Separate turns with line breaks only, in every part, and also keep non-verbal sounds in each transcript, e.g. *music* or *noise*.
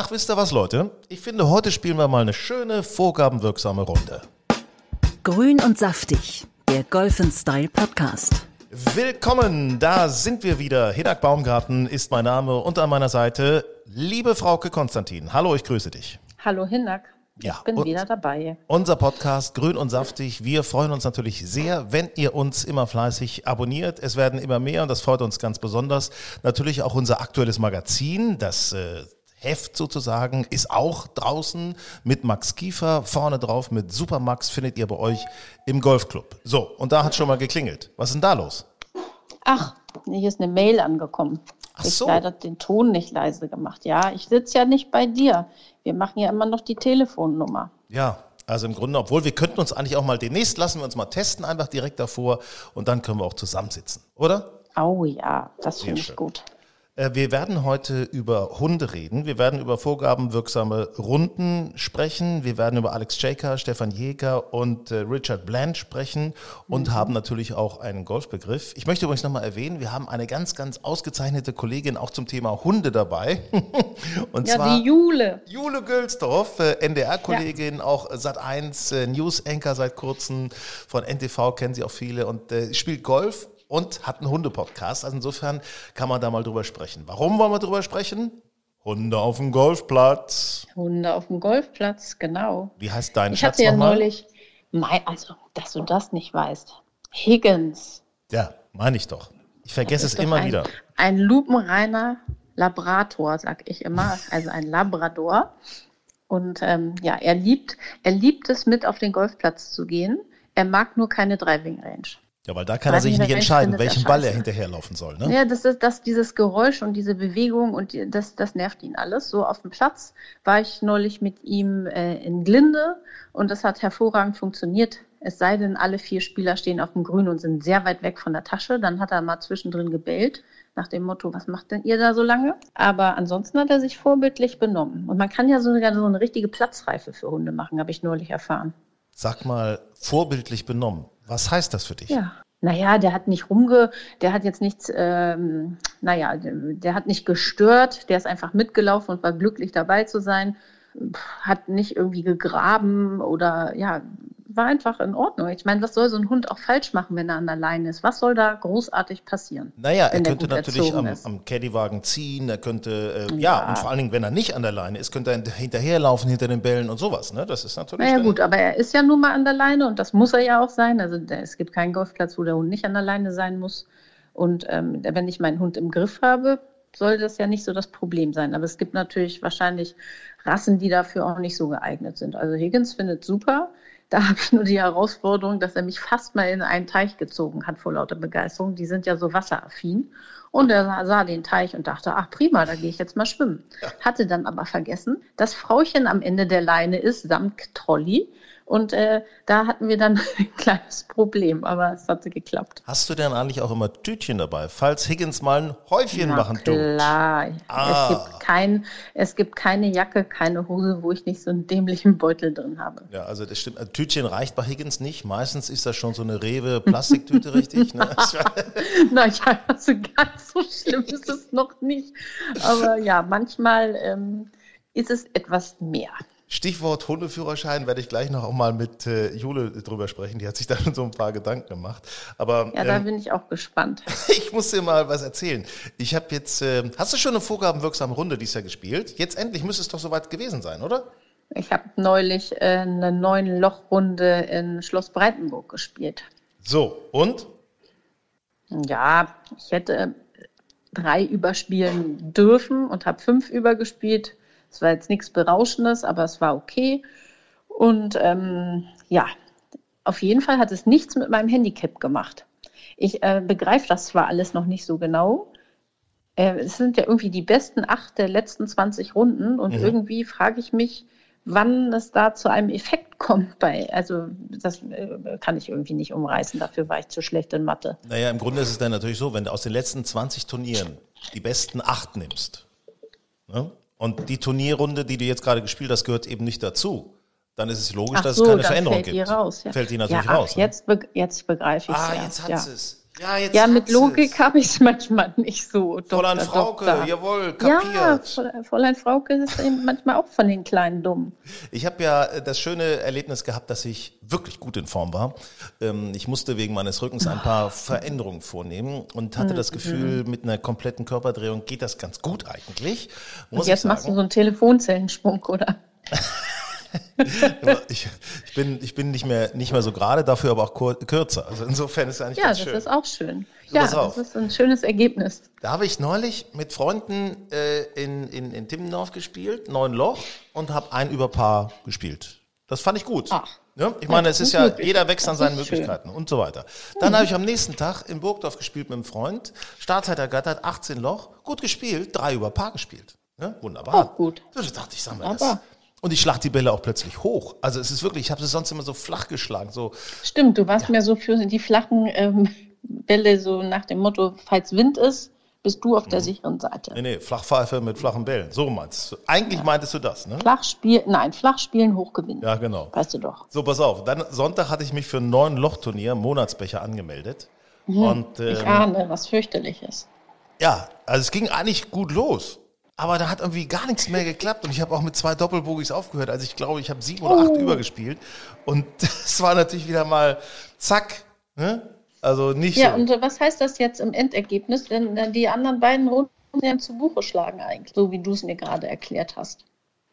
Ach, wisst ihr was, Leute? Ich finde, heute spielen wir mal eine schöne, vorgabenwirksame Runde.
Grün und saftig, der Golf Style Podcast.
Willkommen, da sind wir wieder. Hinak Baumgarten ist mein Name und an meiner Seite liebe Frauke Konstantin. Hallo, ich grüße dich.
Hallo Hinak.
Ja,
ich bin
und-
wieder dabei.
Unser Podcast Grün und Saftig. Wir freuen uns natürlich sehr, wenn ihr uns immer fleißig abonniert. Es werden immer mehr und das freut uns ganz besonders. Natürlich auch unser aktuelles Magazin, das äh, Heft sozusagen, ist auch draußen mit Max Kiefer vorne drauf. Mit Supermax findet ihr bei euch im Golfclub. So, und da hat schon mal geklingelt. Was ist denn da los?
Ach, hier ist eine Mail angekommen.
Ach
ich
so.
leider den Ton nicht leise gemacht. Ja, ich sitze ja nicht bei dir. Wir machen ja immer noch die Telefonnummer.
Ja, also im Grunde, obwohl wir könnten uns eigentlich auch mal demnächst lassen wir uns mal testen, einfach direkt davor und dann können wir auch zusammensitzen, oder?
Oh ja, das finde ich gut.
Äh, Wir werden heute über Hunde reden. Wir werden über vorgabenwirksame Runden sprechen. Wir werden über Alex Jaker, Stefan Jäger und äh, Richard Bland sprechen und haben natürlich auch einen Golfbegriff. Ich möchte übrigens nochmal erwähnen, wir haben eine ganz, ganz ausgezeichnete Kollegin auch zum Thema Hunde dabei. *laughs* und
Ja,
zwar
die Jule.
Jule Gülsdorf, äh, NDR-Kollegin, auch Sat1 äh, News-Anchor seit kurzem. Von NTV kennen sie auch viele und spielt Golf und hat einen Hunde-Podcast. Also insofern kann man da mal drüber sprechen. Warum wollen wir drüber sprechen? Hunde auf dem Golfplatz.
Hunde auf dem Golfplatz, genau.
Wie heißt dein
Ich
Schatz
hatte ja neulich, Mei, also, dass du das nicht weißt. Higgins.
Ja, meine ich doch. Ich vergesse es immer
ein,
wieder.
Ein lupenreiner Labrator, sag ich immer, also ein Labrador. Und ähm, ja, er liebt, er liebt es, mit auf den Golfplatz zu gehen. Er mag nur keine Driving Range.
Ja, weil da kann er sich nicht entscheiden, welchen Ball er hinterherlaufen soll. Ne?
Ja, das ist das, dieses Geräusch und diese Bewegung und die, das, das nervt ihn alles. So auf dem Platz war ich neulich mit ihm äh, in Glinde und das hat hervorragend funktioniert. Es sei denn, alle vier Spieler stehen auf dem Grün und sind sehr weit weg von der Tasche. Dann hat er mal zwischendrin gebellt nach dem Motto, was macht denn ihr da so lange? Aber ansonsten hat er sich vorbildlich benommen. Und man kann ja sogar so eine richtige Platzreife für Hunde machen, habe ich neulich erfahren.
Sag mal, vorbildlich benommen. Was heißt das für dich?
Ja. Naja, der hat nicht rumge, der hat jetzt nichts, ähm, naja, der, der hat nicht gestört, der ist einfach mitgelaufen und war glücklich dabei zu sein, hat nicht irgendwie gegraben oder ja, war einfach in Ordnung. Ich meine, was soll so ein Hund auch falsch machen, wenn er an der Leine ist? Was soll da großartig passieren?
Naja, er könnte natürlich am, am Caddywagen ziehen, er könnte, äh, ja.
Ja.
und vor allen Dingen, wenn er nicht an der Leine ist, könnte er hinterherlaufen hinter den Bällen und sowas. Ne? Das ist natürlich.
Naja gut, aber er ist ja nun mal an der Leine und das muss er ja auch sein. Also es gibt keinen Golfplatz, wo der Hund nicht an der Leine sein muss. Und ähm, wenn ich meinen Hund im Griff habe, soll das ja nicht so das Problem sein. Aber es gibt natürlich wahrscheinlich Rassen, die dafür auch nicht so geeignet sind. Also Higgins findet super. Da habe ich nur die Herausforderung, dass er mich fast mal in einen Teich gezogen hat vor lauter Begeisterung. Die sind ja so wasseraffin. Und er sah, sah den Teich und dachte, ach prima, da gehe ich jetzt mal schwimmen. Hatte dann aber vergessen, das Frauchen am Ende der Leine ist samt Trolli. Und äh, da hatten wir dann *laughs* ein kleines Problem, aber es hatte geklappt.
Hast du denn eigentlich auch immer Tütchen dabei, falls Higgins mal ein Häufchen
Na
machen tut?
klar.
Ah.
Es, gibt kein, es gibt keine Jacke, keine Hose, wo ich nicht so einen dämlichen Beutel drin habe.
Ja, also das stimmt. Ein Tütchen reicht bei Higgins nicht. Meistens ist das schon so eine Rewe Plastiktüte, richtig? Ne? *laughs*
Naja, also ganz so schlimm ist es noch nicht. Aber ja, manchmal ähm, ist es etwas mehr.
Stichwort Hundeführerschein werde ich gleich noch auch mal mit äh, Jule drüber sprechen. Die hat sich da schon so ein paar Gedanken gemacht. Aber
Ja, da
ähm,
bin ich auch gespannt. *laughs*
ich muss dir mal was erzählen. Ich habe jetzt, äh, hast du schon eine vorgabenwirksame Runde dieses Jahr gespielt? Jetzt endlich müsste es doch soweit gewesen sein, oder?
Ich habe neulich äh, eine neun Lochrunde in Schloss Breitenburg gespielt.
So, und?
Ja, ich hätte drei überspielen dürfen und habe fünf übergespielt. Es war jetzt nichts Berauschendes, aber es war okay. Und ähm, ja, auf jeden Fall hat es nichts mit meinem Handicap gemacht. Ich äh, begreife das zwar alles noch nicht so genau. Äh, es sind ja irgendwie die besten acht der letzten 20 Runden und
Mhm.
irgendwie frage ich mich, wann es da zu einem Effekt *laughs* kommt bei, also das äh, kann ich irgendwie nicht umreißen, dafür war ich zu schlecht in Mathe.
Naja, im Grunde ist es dann natürlich so, wenn du aus den letzten 20 Turnieren die besten acht nimmst ne? Und die Turnierrunde, die du jetzt gerade gespielt hast, gehört eben nicht dazu, dann ist es logisch,
Ach
dass
so,
es keine
dann
Veränderung
fällt die
gibt.
raus. Ja.
Fällt die natürlich
ja, ach,
raus. ne?
Jetzt, be jetzt begreife ich es.
ah,
ja.
jetzt hat
ja.
es. Ja, jetzt
Ja, mit. Logik habe ich es manchmal nicht so.
Fräulein Frauke,
Doktor.
jawohl,
Ja,
kapiert.
Fräulein- Fräulein Frauke ist eben manchmal auch von den kleinen Dummen.
Ich habe ja äh, das schöne Erlebnis gehabt, dass ich wirklich gut in Form war. Ähm, Ich musste wegen meines Rückens ein paar Veränderungen vornehmen und hatte das Gefühl, mit einer kompletten Körperdrehung geht das ganz gut eigentlich. Muss
Und jetzt
ich
machst du so einen Telefonzellensprung, oder? *laughs* *laughs*
ich, ich, bin, ich bin nicht mehr, nicht mehr so gerade, dafür aber auch kur kürzer. Also insofern ist es eigentlich
Ja,
ganz
das
schön.
ist auch schön.
So,
Ja, das ist ein schönes Ergebnis.
Da habe ich neulich mit Freunden äh, in, in, in Timmendorf gespielt, neun Loch, und habe ein Überpaar gespielt. Das fand ich gut.
Ach.
Ja, ich meine, es
das
ist ja, jeder wächst an
Das
seinen
ist schön.
Möglichkeiten und so weiter. Dann habe ich am nächsten Tag in Burgdorf gespielt mit einem Freund, Startzeit ergattert, 18 Loch, gut gespielt, drei Überpaar gespielt. Ja, wunderbar.
Auch gut.
So, da dachte ich, sag mal das. Und ich schlag die Bälle auch plötzlich hoch. Also es ist wirklich, ich habe sie sonst immer so flach geschlagen, so
Stimmt, du warst mir so für die flachen ähm, *laughs* Bälle so nach dem Motto, falls Wind ist, bist du auf
Mhm.
der sicheren Seite.
Nee, nee, Flachpfeife mit flachen Bällen. So meinst du. Eigentlich meintest du das, ne?
Flach spielen, nein, flach spielen, hoch gewinnen.
Ja, genau.
Weißt du doch.
So, pass auf. Dann Sonntag hatte ich mich für ein neuen Lochturnier, Monatsbecher, angemeldet. Und
Ich
ähm,
ahne, was fürchterlich ist.
ja, also es ging eigentlich gut los. Aber da hat irgendwie gar nichts mehr geklappt. Und ich habe auch mit zwei Doppelbogies aufgehört. Also ich glaube, ich habe sieben oder acht übergespielt. Und *laughs* es war natürlich wieder mal zack. Ne? Also nicht
Ja,
so.
und was heißt das jetzt im Endergebnis, wenn die anderen beiden Runden dann zu Buche schlagen eigentlich, so wie du es mir gerade erklärt hast?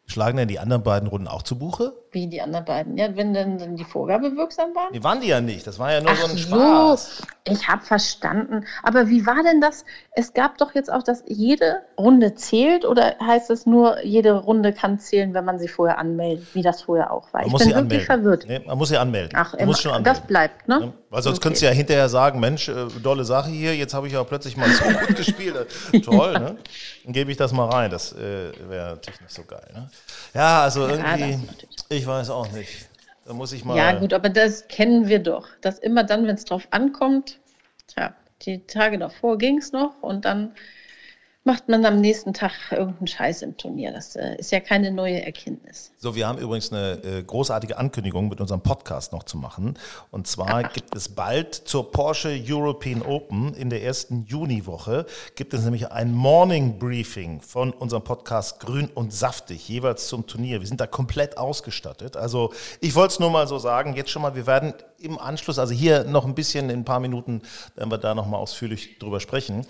Schlagen denn die anderen beiden Runden auch zu Buche?
Wie die anderen beiden. Ja, wenn dann, dann die Vorgabe wirksam war?
Nee, waren die ja nicht. Das war ja nur so ein
Ach
Spaß.
so, ich habe verstanden. Aber wie war denn das? Es gab doch jetzt auch, dass jede Runde zählt oder heißt es nur, jede Runde kann zählen, wenn man sie vorher anmeldet, wie das vorher auch war?
Man
ich
muss
bin
sie
wirklich
anmelden.
verwirrt.
Nee, man muss sie anmelden.
Ach,
man muss schon
das
anmelden.
bleibt, ne?
Ja, Weil sonst
Okay.
könntest du ja hinterher sagen, Mensch, äh, dolle Sache hier, jetzt habe ich auch plötzlich mal so *laughs* gut gespielt. Toll, ne? Dann gebe ich das mal rein. Das äh, wäre natürlich nicht so geil. Ne? Ja, also
das
irgendwie,
natürlich.
Ich weiß auch nicht. Da muss ich mal.
Ja, gut, aber das kennen wir doch. Dass immer dann, wenn es drauf ankommt, tja, die Tage davor ging es noch und dann macht man am nächsten Tag irgendeinen Scheiß im Turnier. Das äh, ist ja keine neue Erkenntnis.
So, wir haben übrigens eine äh, großartige Ankündigung mit unserem Podcast noch zu machen. Und zwar gibt es bald zur Porsche European Open in der ersten Juniwoche gibt es nämlich ein Morning Briefing von unserem Podcast Grün und Saftig, jeweils zum Turnier. Wir sind da komplett ausgestattet. Also ich wollte es nur mal so sagen, jetzt schon mal, wir werden im Anschluss, also hier noch ein bisschen, in ein paar Minuten werden wir da noch mal ausführlich drüber sprechen.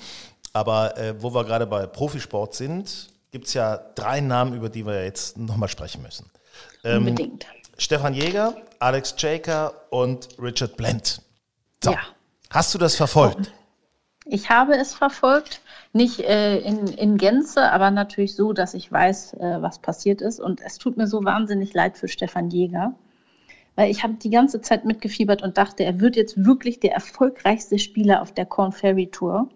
Aber äh, wo wir gerade bei Profisport sind, gibt es ja drei Namen, über die wir jetzt nochmal sprechen müssen. Ähm,
Unbedingt.
Stefan Jäger, Alex Jaker und Richard Blend. So,
Ja.
hast du das verfolgt?
Ich habe es verfolgt, nicht äh, in, in Gänze, aber natürlich so, dass ich weiß, äh, was passiert ist. Und es tut mir so wahnsinnig leid für Stefan Jäger, weil ich habe die ganze Zeit mitgefiebert und dachte, er wird jetzt wirklich der erfolgreichste Spieler auf der Corn Ferry Tour.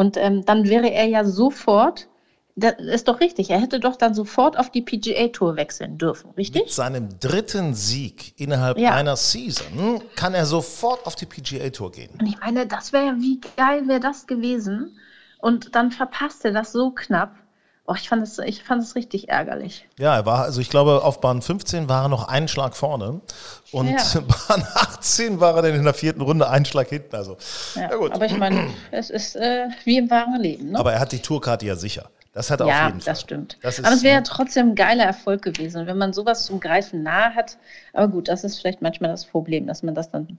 Und ähm, dann wäre er ja sofort, das ist doch richtig, er hätte doch dann sofort auf die PGA Tour wechseln dürfen,
Mit
richtig?
seinem dritten Sieg innerhalb
Ja.
einer Season kann er sofort auf die PGA Tour gehen.
Und ich meine, das wäre, wie geil wäre das gewesen? Und dann verpasst er das so knapp. Oh, ich fand es, ich fand es richtig ärgerlich.
Ja, er war, also ich glaube, auf Bahn 15 war er noch einen Schlag vorne und
Ja. *laughs*
Bahn 18 war er dann in der vierten Runde einen Schlag hinten. Also,
Ja,
ja, gut.
Aber ich meine, es ist äh, wie im wahren Leben. Ne?
Aber er hat die Tourkarte ja sicher. Das hat er
ja,
auf jeden Fall.
das stimmt.
Das
aber es wäre ja trotzdem ein geiler Erfolg gewesen, wenn man sowas zum Greifen nahe hat. Aber gut, das ist vielleicht manchmal das Problem, dass man das dann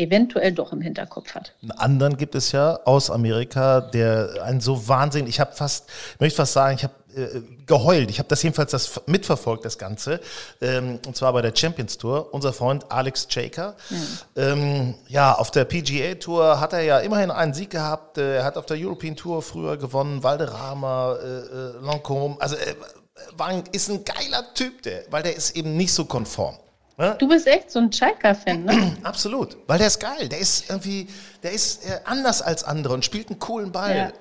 eventuell doch im Hinterkopf hat.
Einen anderen gibt es ja aus Amerika, der ein so Wahnsinn, ich habe fast, möchte fast sagen, ich habe äh, geheult. Ich habe das jedenfalls das mitverfolgt, das Ganze. Ähm, und zwar bei der Champions Tour. Unser Freund Alex Jaker. Ähm, ja, auf der PGA Tour hat er ja immerhin einen Sieg gehabt. Äh, Er hat auf der European Tour früher gewonnen. Valderrama, äh, äh, Lancôme. Also äh, war ein, ist ein geiler Typ, der, weil der ist eben nicht so konform. Ne?
Du bist echt so ein Chaika-Fan, ne? *clears throat*
Absolut, weil der ist geil. Der ist irgendwie, der ist äh, anders als andere und spielt einen coolen Ball.
Ja.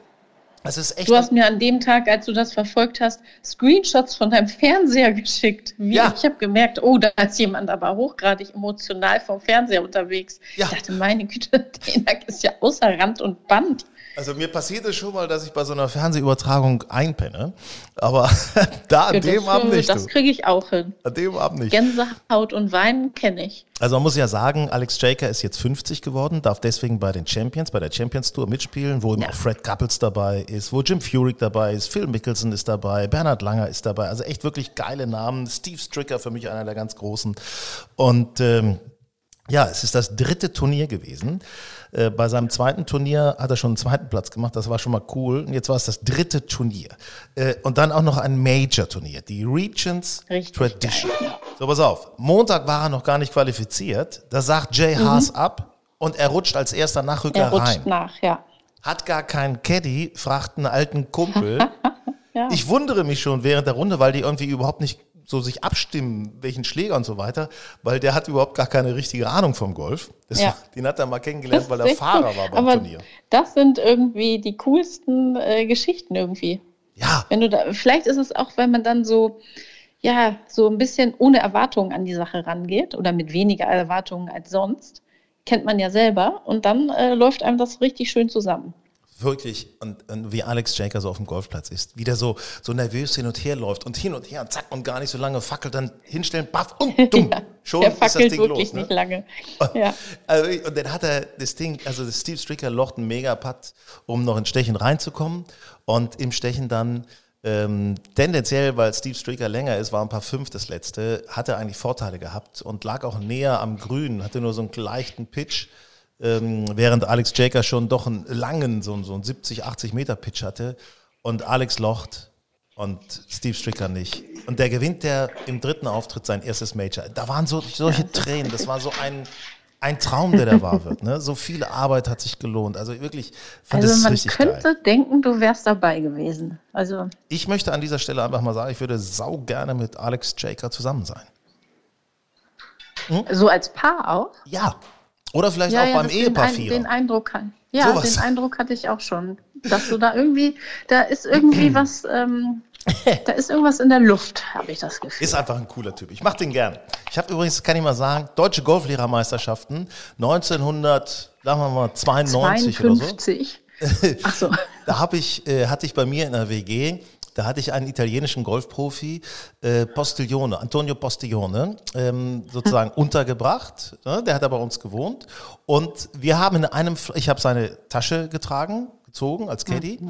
Es ist echt.
Du hast mir an dem Tag, als du das verfolgt hast, Screenshots von deinem *laughs* Fernseher geschickt. Wie,
Ja.
Ich habe gemerkt, oh, da ist jemand aber hochgradig emotional vom Fernseher unterwegs.
Ja.
Ich dachte, meine Güte, *laughs* der ist ja außer Rand und Band.
Also mir passiert es schon mal, dass ich bei so einer Fernsehübertragung einpenne. Aber *laughs* da an
das
dem Abend nicht.
das kriege ich auch hin.
An dem Abend nicht.
Gänsehaut und Weinen kenne ich.
Also man muss ja sagen, Alex Jaker ist jetzt 50 geworden, darf deswegen bei den Champions, bei der Champions Tour mitspielen, wo eben auch Fred Couples dabei ist, wo Jim Furyk dabei ist, Phil Mickelson ist dabei, Bernhard Langer ist dabei. Also echt wirklich geile Namen. Steve Stricker für mich einer der ganz großen. Und ähm, ja, es ist das dritte Turnier gewesen. Äh, bei seinem zweiten Turnier hat er schon einen zweiten Platz gemacht, das war schon mal cool. Und jetzt war es das dritte Turnier. Äh, und dann auch noch ein Major-Turnier, die Regents
Richtig
Tradition. So, pass auf. Montag war er noch gar nicht qualifiziert. Da sagt Jay Haas ab und er rutscht als erster Nachrücker
Er rutscht
rein.
nach, ja.
Hat gar keinen Caddy, fragt einen alten Kumpel. *laughs*
Ja.
Ich wundere mich schon während der Runde, weil die irgendwie überhaupt nicht so sich abstimmen, welchen Schläger und so weiter, weil der hat überhaupt gar keine richtige Ahnung vom Golf. Das
Ja. *laughs*
den hat er mal kennengelernt,
Das
weil er
echt
Fahrer war beim
Aber
Turnier.
das sind irgendwie die coolsten äh, Geschichten irgendwie.
Ja,
Wenn du da, vielleicht ist es auch, wenn man dann so, ja, so ein bisschen ohne Erwartungen an die Sache rangeht oder mit weniger Erwartungen als sonst, kennt man ja selber und dann äh, läuft einem das richtig schön zusammen.
Wirklich. Und, und wie Alex Jaker so auf dem Golfplatz ist, wie der so, so nervös hin und her läuft und hin und her und zack und gar nicht so lange fackelt, dann hinstellen, baff und *laughs* dumm.
Ja,
Schon
der
ist das Ding
wirklich
los. Ne?
nicht lange. Ja.
Also, und dann hat er das Ding, also das Steve Stricker locht einen Mega-Putt, um noch in Stechen reinzukommen. Und im Stechen dann ähm, tendenziell, weil Steve Stricker länger ist, war ein paar fünf das letzte, hat er eigentlich Vorteile gehabt und lag auch näher am Grün, hatte nur so einen leichten Pitch, ähm, während Alex Jaker schon doch einen langen, so, so einen 70, 80 Meter Pitch hatte. Und Alex locht und Steve Stricker nicht. Und der gewinnt der im dritten Auftritt sein erstes Major. Da waren so solche Tränen, das war so ein, ein Traum, der da wahr *laughs* wird. Ne? So viel Arbeit hat sich gelohnt. Also wirklich, fand
Also
es
man könnte
geil.
denken, du wärst dabei gewesen. Also
Ich möchte an dieser Stelle einfach mal sagen, ich würde sau gerne mit Alex Jaker zusammen sein.
so als Paar auch.
Ja. Oder vielleicht auch beim
das-
Ehepaar
den, den Eindruck, ja,
Sowas.
den Eindruck hatte ich auch schon, dass du da irgendwie, da ist irgendwie *clears throat* was, ähm, da ist irgendwas in der Luft, habe ich das Gefühl.
Ist einfach ein cooler Typ. Ich mache den gern. Ich habe übrigens, kann ich mal sagen, deutsche Golflehrermeisterschaften 1900, sagen wir mal 92 oder so.
52. Ach so. *laughs*
Da habe ich, äh, hatte ich bei mir in der WG, da hatte ich einen italienischen Golfprofi, äh, Postiglione, Antonio Postiglione, ähm, sozusagen untergebracht. Ne? Der hat da bei uns gewohnt. Und wir haben in einem, ich habe seine Tasche getragen, gezogen als Caddy.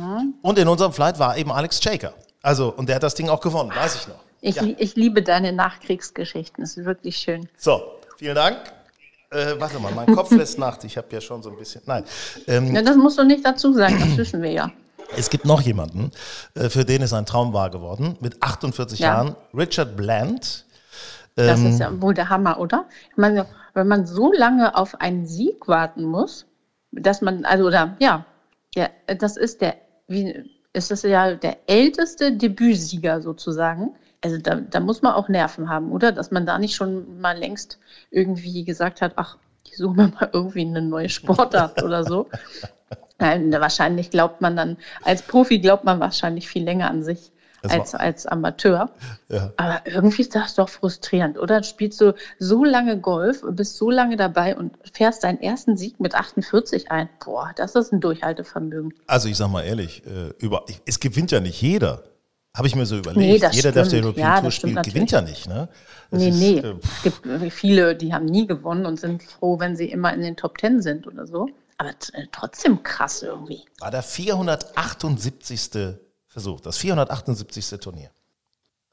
Und in unserem Flight war eben Alex Shaker. Also, und der hat das Ding auch gewonnen, weiß ich noch.
Ich,
Ja.
ich liebe deine Nachkriegsgeschichten, es ist wirklich schön.
So, vielen Dank. Äh, warte mal, mein Kopf *laughs* lässt nach. Ich habe ja schon so ein bisschen. Nein. Ähm,
Ja, das musst du nicht dazu sagen, das wissen wir ja.
Es gibt noch jemanden, äh, für den ist ein Traum wahr geworden, mit 48
Ja.
Jahren, Richard Bland.
Das
Ähm.
ist ja wohl der Hammer, oder? Ich meine, wenn man so lange auf einen Sieg warten muss, dass man, also, oder, ja, ja das ist der, wie, ist das ja der älteste Debütsieger sozusagen. Also da, da muss man auch Nerven haben, oder? Dass man da nicht schon mal längst irgendwie gesagt hat, ach, ich suche mir mal irgendwie eine neue Sportart oder so. Nein, wahrscheinlich glaubt man dann, als Profi glaubt man wahrscheinlich viel länger an sich als, als Amateur.
Ja.
Aber irgendwie ist das doch frustrierend, oder? Spielst du so lange Golf, bist so lange dabei und fährst deinen ersten Sieg mit 48 ein. Boah, das ist ein Durchhaltevermögen.
Also ich sag mal ehrlich, äh, über, es gewinnt ja nicht jeder. Habe ich mir so überlegt.
Nee, das
jeder, der auf der
stimmt.
European
Ja,
Tour
stimmt
spielt, gewinnt ja nicht. Ne? Das
nee,
ist,
nee.
äh,
es gibt äh, viele, die haben nie gewonnen und sind froh, wenn sie immer in den Top Ten sind oder so. Aber äh, trotzdem krass irgendwie.
war der 478. Versuch, das 478. Turnier.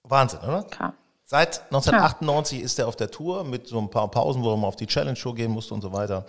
Wahnsinn, oder?
Klar.
Seit 1998 ist er auf der Tour mit so ein paar Pausen, wo er mal auf die Challenge Show gehen musste und so weiter.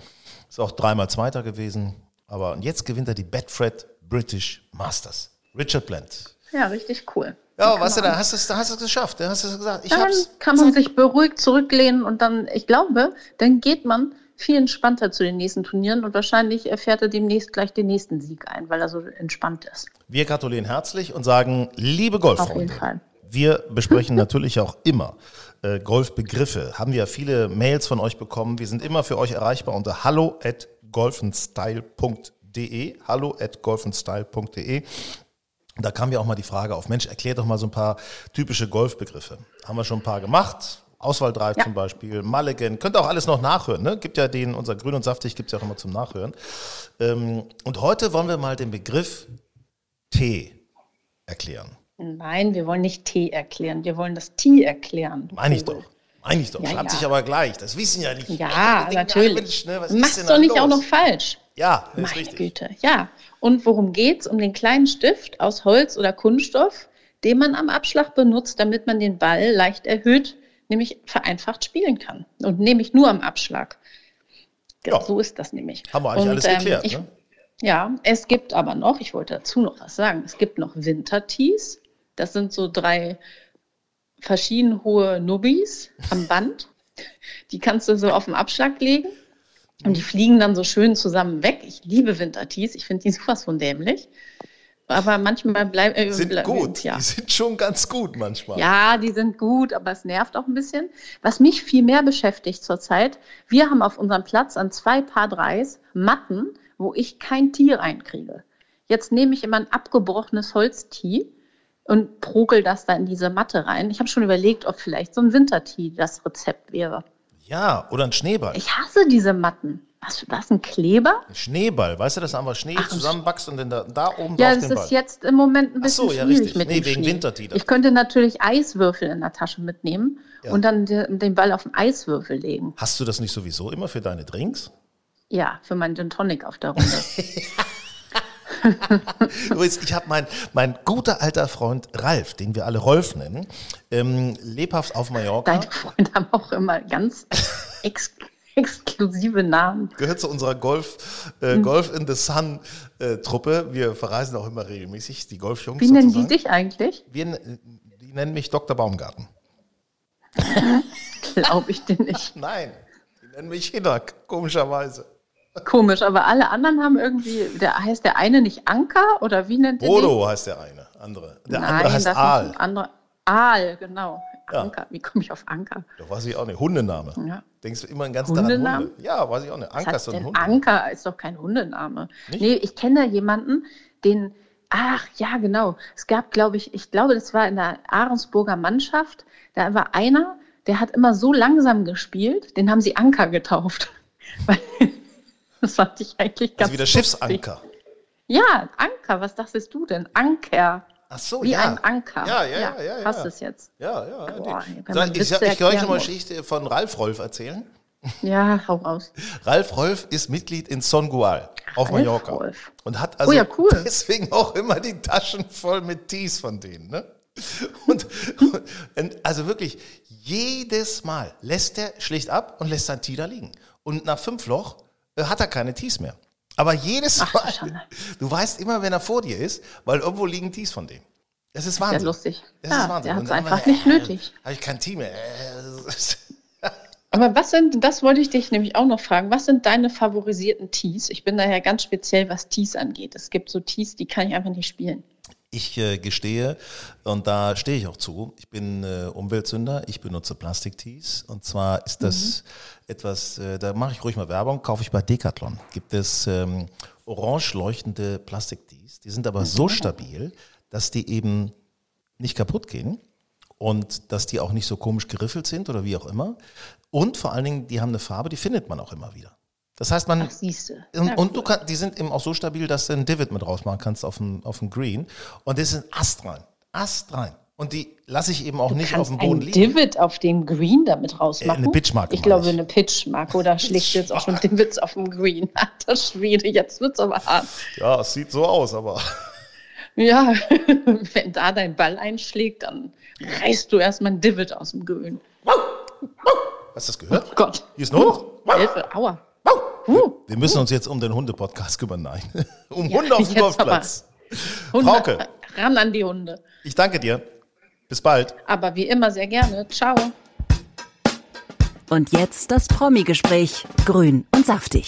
Ist auch dreimal Zweiter gewesen. Aber und jetzt gewinnt er die Betfred British Masters. Richard Bland.
Ja, richtig cool.
Ja, weißt du, da hast du es da hast du es geschafft. Da hast du es gesagt. Ich
Dann
hab's.
kann man sich beruhigt zurücklehnen und dann, ich glaube, dann geht man viel entspannter zu den nächsten Turnieren und wahrscheinlich erfährt er demnächst gleich den nächsten Sieg ein, weil er so entspannt ist.
Wir gratulieren herzlich und sagen, liebe
Auf
Golffreunde.
jeden Fall.
Wir besprechen *laughs* natürlich auch immer äh, Golfbegriffe. Haben wir viele Mails von euch bekommen. Wir sind immer für euch erreichbar unter hallo at golfenstyle.de, hallo at golfenstyle.de. Da kam ja auch mal die Frage auf, Mensch, erklär doch mal so ein paar typische Golfbegriffe. Haben wir schon ein paar gemacht. Auswahl Drive
Ja.
zum Beispiel, Mulligan, könnt ihr auch alles noch nachhören, ne? Gibt ja den, unser Grün und Saftig gibt es ja auch immer zum Nachhören. Ähm, und heute wollen wir mal den Begriff Tee erklären.
Nein, wir wollen nicht T erklären, wir wollen das T erklären.
Meine ich doch. Meine ich doch.
Ja,
Schreibt
ja.
sich aber gleich. Das wissen ja nicht.
Ja, natürlich.
Mensch, ne,
machst doch nicht auch
los?
noch falsch.
Ja, das ist
Meine
richtig.
Güte, ja. Und worum geht's? Um den kleinen Stift aus Holz oder Kunststoff, den man am Abschlag benutzt, damit man den Ball leicht erhöht, nämlich vereinfacht spielen kann. Und nämlich nur am Abschlag.
Ja.
So ist das nämlich.
Haben wir eigentlich
Und,
alles
ähm,
geklärt,
ich,
ne?
Ja, es gibt aber noch, ich wollte dazu noch was sagen, es gibt noch Wintertees. Das sind so drei verschieden hohe Nubbis am Band. Die kannst du so auf den Abschlag legen und die fliegen dann so schön zusammen weg. Ich liebe Wintertees, ich finde die sowas von dämlich. Aber manchmal bleiben. Äh,
Sind
ble-
gut.
Ja.
Die sind schon ganz gut manchmal.
Ja, die sind gut, aber es nervt auch ein bisschen. Was mich viel mehr beschäftigt zurzeit, wir haben auf unserem Platz an zwei Paar Dreis Matten, wo ich kein Tier reinkriege. Jetzt nehme ich immer ein abgebrochenes Holztee und prokel das da in diese Matte rein. Ich habe schon überlegt, ob vielleicht so ein Wintertee das Rezept wäre.
Ja, oder ein Schneeball.
Ich hasse diese Matten. Was, was ein Kleber?
Schneeball. Weißt du, dass du einfach Schnee
Ach,
zusammenbackst und dann da, da oben
Ja,
drauf
das
den Ball.
ist jetzt im Moment ein
Ach
bisschen
so, ja,
schwierig
richtig.
mit
Nee,
dem
wegen
Schnee. Ich könnte natürlich Eiswürfel in der Tasche mitnehmen
Ja.
und dann de- den Ball auf den Eiswürfel legen.
Hast du das nicht sowieso immer für deine Drinks?
Ja, für meinen Gin Tonic auf der Runde. *laughs*
Übrigens, ich habe mein, mein guter alter Freund Ralf, den wir alle Rolf nennen, ähm, lebhaft auf Mallorca.
Deine Freunde haben auch immer ganz *laughs* ex exklusive Namen.
gehört zu unserer Golf, äh,
Hm.
Golf in the Sun äh, Truppe. Wir verreisen auch immer regelmäßig, die Golfjungs
Wie nennen die
sozusagen.
dich eigentlich?
Wir, die nennen mich Dr. Baumgarten. *laughs*
Glaube ich dir nicht. *laughs*
Nein, die nennen mich Hinak, komischerweise.
Komisch, aber alle anderen haben irgendwie, der heißt der eine nicht Anker oder wie nennt den?
Bodo heißt der eine, andere. Der
Nein,
andere heißt Aal.
ein anderer. Aal, genau.
Ja.
Anker. Wie komme ich auf Anker?
Da weiß ich auch nicht. Hundename.
Ja.
Denkst du immer ein ganz
Hundename?
Hunde? Ja, weiß ich auch nicht. Anker ist so ein Hund.
Anker ist doch kein Hundename.
Nicht?
Nee, ich kenne jemanden, den, ach ja, genau. Es gab, glaube ich, ich glaube, das war in der Ahrensburger Mannschaft. Da war einer, der hat immer so langsam gespielt, den haben sie Anker getauft. *laughs* Das fand ich eigentlich ganz
Also wie der
lustig.
Schiffsanker.
Ja, Anker, was dachtest du denn? Anker.
Ach so,
Wie
ja.
ein Anker.
Ja, ja, ja. ja, ja.
Hast es jetzt?
Ja, ja.
Boah,
Soll ich kann euch eine. Geschichte von Ralf Rolf erzählen.
Ja, hau raus.
Ralf Rolf ist Mitglied in Songual auf
Ralf
Mallorca.
Rolf.
Und hat also
Oh ja, cool. *laughs*
deswegen auch immer die Taschen voll mit Tees von denen. Ne? *laughs* Und, und also wirklich, jedes Mal lässt er schlicht ab und lässt sein Tee da liegen. Und nach fünf Loch äh, hat er keine Tees mehr. Aber jedes
Ach, du
Mal,
Schande.
du weißt immer, wenn er vor dir ist, weil irgendwo liegen Tees von dem. Das ist Wahnsinn.
Ja, lustig.
Das
Ja,
ist Wahnsinn.
der
Und dann
einfach
immer,
nicht nötig.
Habe ich kein Tee mehr. Äh, das ist-
Aber was sind, das wollte ich dich nämlich auch noch fragen, was sind deine favorisierten Tees? Ich bin daher ganz speziell, was Tees angeht. Es gibt so Tees, die kann ich einfach nicht spielen.
Ich äh, gestehe, und da stehe ich auch zu, ich bin äh, Umweltsünder, ich benutze Plastiktees. Und zwar ist das etwas, äh, da mache ich ruhig mal Werbung, kaufe ich bei Decathlon. Gibt es ähm, orange leuchtende Plastiktees. Die sind aber so stabil, dass die eben nicht kaputt gehen und dass die auch nicht so komisch geriffelt sind oder wie auch immer. Und vor allen Dingen, die haben eine Farbe, die findet man auch immer wieder. Das heißt, man,
Ach, siehst du.
und, und
cool.
du kann, die sind eben auch so stabil, dass du einen Divid mit rausmachen kannst auf dem, auf dem Green. Und das ist ein astrein. Astrein. Und die lasse ich eben auch nicht auf dem Boden
einen
liegen.
Divot auf dem Green damit rausmachen?
Äh, eine Pitchmarke
Ich glaube,
ich.
eine Pitchmarke oder *laughs* schlägst du jetzt auch schon Divots auf dem Green. *laughs* Das Schwede, jetzt wird's aber hart.
Ja, es sieht so aus, aber. *laughs*
Ja, wenn da dein Ball einschlägt, dann reißt du erstmal ein Divot aus dem Grün.
Hast du das gehört?
Gott.
Hier ist ein Hund.
Hilfe, aua. Uh,
Wir müssen uns jetzt um den Hunde-Podcast kümmern. Nein. *laughs* um
Ja,
Hunde auf dem
jetzt
Golfplatz.
Hunde,
Frauke.
ran an die Hunde.
Ich danke dir. Bis bald.
Aber wie immer sehr gerne. Ciao.
Und jetzt das Promi-Gespräch. Grün und saftig.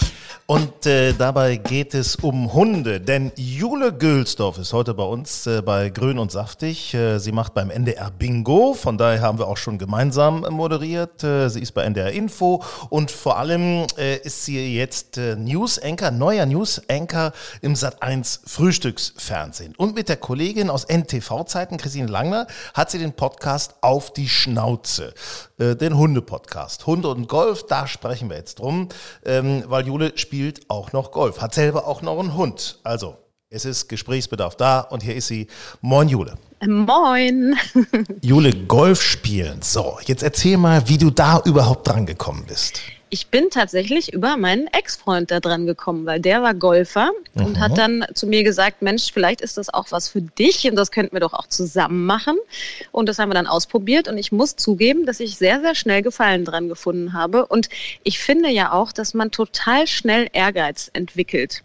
Und äh, dabei geht es um Hunde, denn Jule Gülsdorf ist heute bei uns äh, bei Grün und Saftig. Äh, sie macht beim NDR Bingo, von daher haben wir auch schon gemeinsam moderiert. Äh, sie ist bei NDR Info und vor allem äh, ist sie jetzt äh, News Anchor, neuer News Anchor im Sat1 Frühstücksfernsehen. Und mit der Kollegin aus NTV-Zeiten, Christine Langner, hat sie den Podcast Auf die Schnauze, äh, den Hunde-Podcast. Hunde und Golf, da sprechen wir jetzt drum, ähm, weil Jule spielt auch noch Golf, hat selber auch noch einen Hund. Also, es ist Gesprächsbedarf da und hier ist sie. Moin Jule.
Moin. *laughs*
Jule, Golf spielen. So, jetzt erzähl mal, wie du da überhaupt dran gekommen bist.
Ich bin tatsächlich über meinen Ex-Freund da dran gekommen, weil der war Golfer mhm. und hat dann zu mir gesagt, Mensch, vielleicht ist das auch was für dich und das könnten wir doch auch zusammen machen. Und das haben wir dann ausprobiert und ich muss zugeben, dass ich sehr, sehr schnell Gefallen dran gefunden habe. Und ich finde ja auch, dass man total schnell Ehrgeiz entwickelt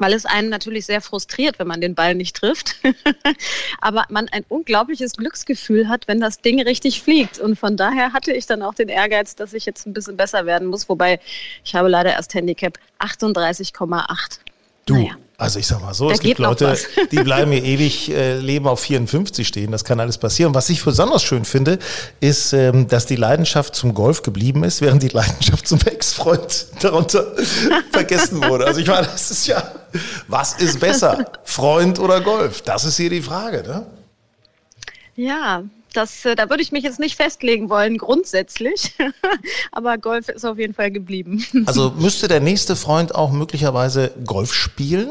weil es einen natürlich sehr frustriert, wenn man den Ball nicht trifft. *laughs* Aber man ein unglaubliches Glücksgefühl hat, wenn das Ding richtig fliegt. Und von daher hatte ich dann auch den Ehrgeiz, dass ich jetzt ein bisschen besser werden muss. Wobei ich habe leider erst Handicap 38,8.
Du, naja. also ich sag mal so, da es gibt Leute, *laughs* die bleiben hier ewig äh, leben auf 54 stehen. Das kann alles passieren. Was ich besonders schön finde, ist, ähm, dass die Leidenschaft zum Golf geblieben ist, während die Leidenschaft zum Ex-Freund *laughs* darunter *laughs* vergessen wurde. Also ich meine, das ist ja, was ist besser, Freund oder Golf? Das ist hier die Frage, ne?
Ja, das, äh, da würde ich mich jetzt nicht festlegen wollen, grundsätzlich. *laughs* Aber Golf ist auf jeden Fall geblieben. *laughs*
Also müsste der nächste Freund auch möglicherweise Golf spielen?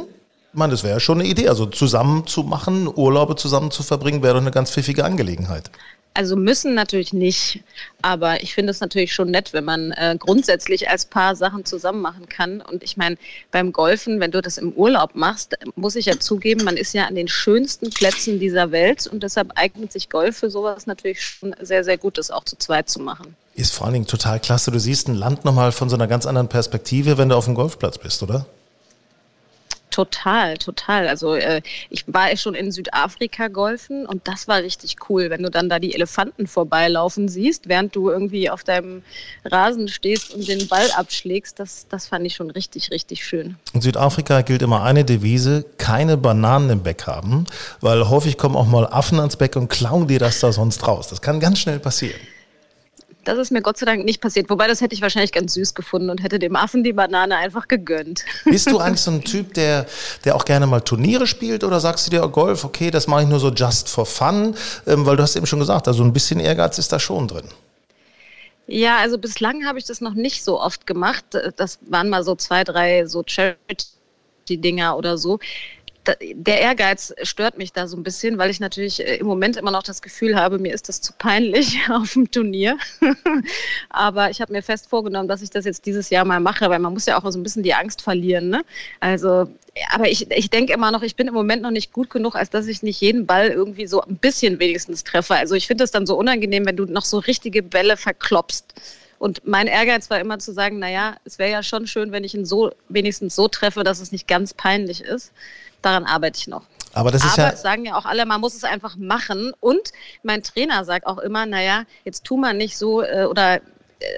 Ich meine, das wäre ja schon eine Idee. Also zusammen zu machen, Urlaube zusammen zu verbringen, wäre doch eine ganz pfiffige Angelegenheit.
Also müssen natürlich nicht, aber ich finde es natürlich schon nett, wenn man äh, grundsätzlich als Paar Sachen zusammen machen kann. Und ich meine, beim Golfen, wenn du das im Urlaub machst, muss ich ja zugeben, man ist ja an den schönsten Plätzen dieser Welt und deshalb eignet sich Golf für sowas natürlich schon sehr, sehr gut, das auch zu zweit zu machen.
Ist vor allen Dingen total klasse. Du siehst ein Land nochmal von so einer ganz anderen Perspektive, wenn du auf dem Golfplatz bist, oder?
Total, total. Also äh, ich war schon in Südafrika golfen und das war richtig cool, wenn du dann da die Elefanten vorbeilaufen siehst, während du irgendwie auf deinem Rasen stehst und den Ball abschlägst. Das, das fand ich schon richtig, richtig schön.
In Südafrika gilt immer eine Devise, keine Bananen im Beck haben, weil häufig kommen auch mal Affen ans Beck und klauen dir das da sonst raus. Das kann ganz schnell passieren.
Das ist mir Gott sei Dank nicht passiert. Wobei, das hätte ich wahrscheinlich ganz süß gefunden und hätte dem Affen die Banane einfach gegönnt. *laughs*
Bist du eigentlich so ein Typ, der, der auch gerne mal Turniere spielt oder sagst du dir, oh, Golf, okay, das mache ich nur so just for fun? Ähm, weil du hast eben schon gesagt, also ein bisschen Ehrgeiz ist da schon drin.
Ja, also bislang habe ich das noch nicht so oft gemacht. Das waren mal so zwei, drei so Charity-Dinger oder so der Ehrgeiz stört mich da so ein bisschen, weil ich natürlich äh, im Moment immer noch das Gefühl habe, mir ist das zu peinlich *laughs* auf dem Turnier. *laughs* Aber ich habe mir fest vorgenommen, dass ich das jetzt dieses Jahr mal mache, weil man muss ja auch so ein bisschen die Angst verlieren. Ne? Also, aber ich, ich denke immer noch, ich bin im Moment noch nicht gut genug, als dass ich nicht jeden Ball irgendwie so ein bisschen wenigstens treffe. Also ich finde es dann so unangenehm, wenn du noch so richtige Bälle verklopst. Und mein Ehrgeiz war immer zu sagen, naja, es wäre ja schon schön, wenn ich ihn so wenigstens so treffe, dass es nicht ganz peinlich ist daran arbeite ich noch.
Aber das ist
Aber
ja.
sagen ja auch alle, man muss es einfach machen. Und mein Trainer sagt auch immer, naja, jetzt tu mal nicht so äh, oder äh,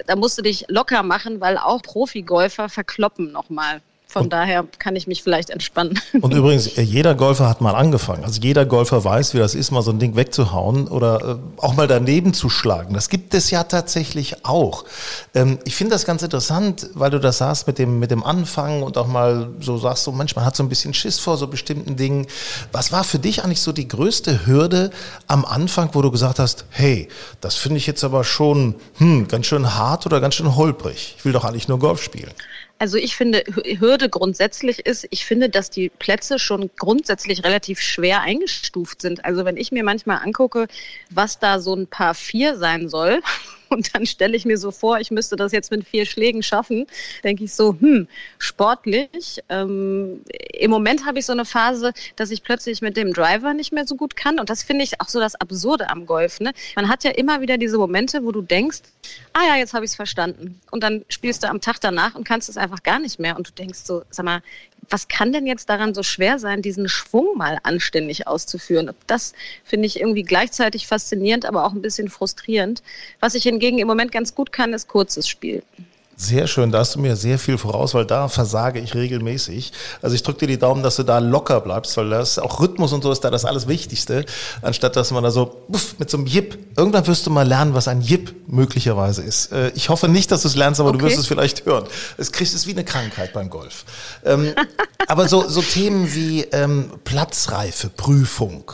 da musst du dich locker machen, weil auch Profigolfer verkloppen nochmal. Von und, daher kann ich mich vielleicht entspannen. *laughs*
Und übrigens, äh, jeder Golfer hat mal angefangen. Also jeder Golfer weiß, wie das ist, mal so ein Ding wegzuhauen oder äh, auch mal daneben zu schlagen. Das gibt es ja tatsächlich auch. Ähm, ich finde das ganz interessant, weil du das sagst mit dem, mit dem Anfangen und auch mal so sagst, so Mensch, man hat so ein bisschen Schiss vor so bestimmten Dingen. Was war für dich eigentlich so die größte Hürde am Anfang, wo du gesagt hast, hey, das finde ich jetzt aber schon hm, ganz schön hart oder ganz schön holprig. Ich will doch eigentlich nur Golf spielen.
Also ich finde, Hürde grundsätzlich ist, ich finde, dass die Plätze schon grundsätzlich relativ schwer eingestuft sind. Also wenn ich mir manchmal angucke, was da so ein paar vier sein soll, und dann stelle ich mir so vor, ich müsste das jetzt mit vier Schlägen schaffen, denke ich so, hm, sportlich. Ähm, Im Moment habe ich so eine Phase, dass ich plötzlich mit dem Driver nicht mehr so gut kann. Und das finde ich auch so das Absurde am Golf. Ne? Man hat ja immer wieder diese Momente, wo du denkst, ah ja, jetzt habe ich es verstanden. Und dann spielst du am Tag danach und kannst es einfach gar nicht mehr. Und du denkst so, sag mal, was kann denn jetzt daran so schwer sein, diesen Schwung mal anständig auszuführen? Das finde ich irgendwie gleichzeitig faszinierend, aber auch ein bisschen frustrierend. Was ich hingegen im Moment ganz gut kann, ist kurzes Spiel.
Sehr schön, da hast du mir sehr viel voraus, weil da versage ich regelmäßig. Also ich drücke dir die Daumen, dass du da locker bleibst, weil das auch Rhythmus und so ist da das alles Wichtigste, anstatt dass man da so puff, mit so einem Jip. Irgendwann wirst du mal lernen, was ein Jip möglicherweise ist. Äh, ich hoffe nicht, dass du es lernst, aber okay. du wirst es vielleicht hören. Es kriegst es wie eine Krankheit beim Golf. Ähm, *laughs* aber so, so Themen wie ähm, Platzreife, Prüfung.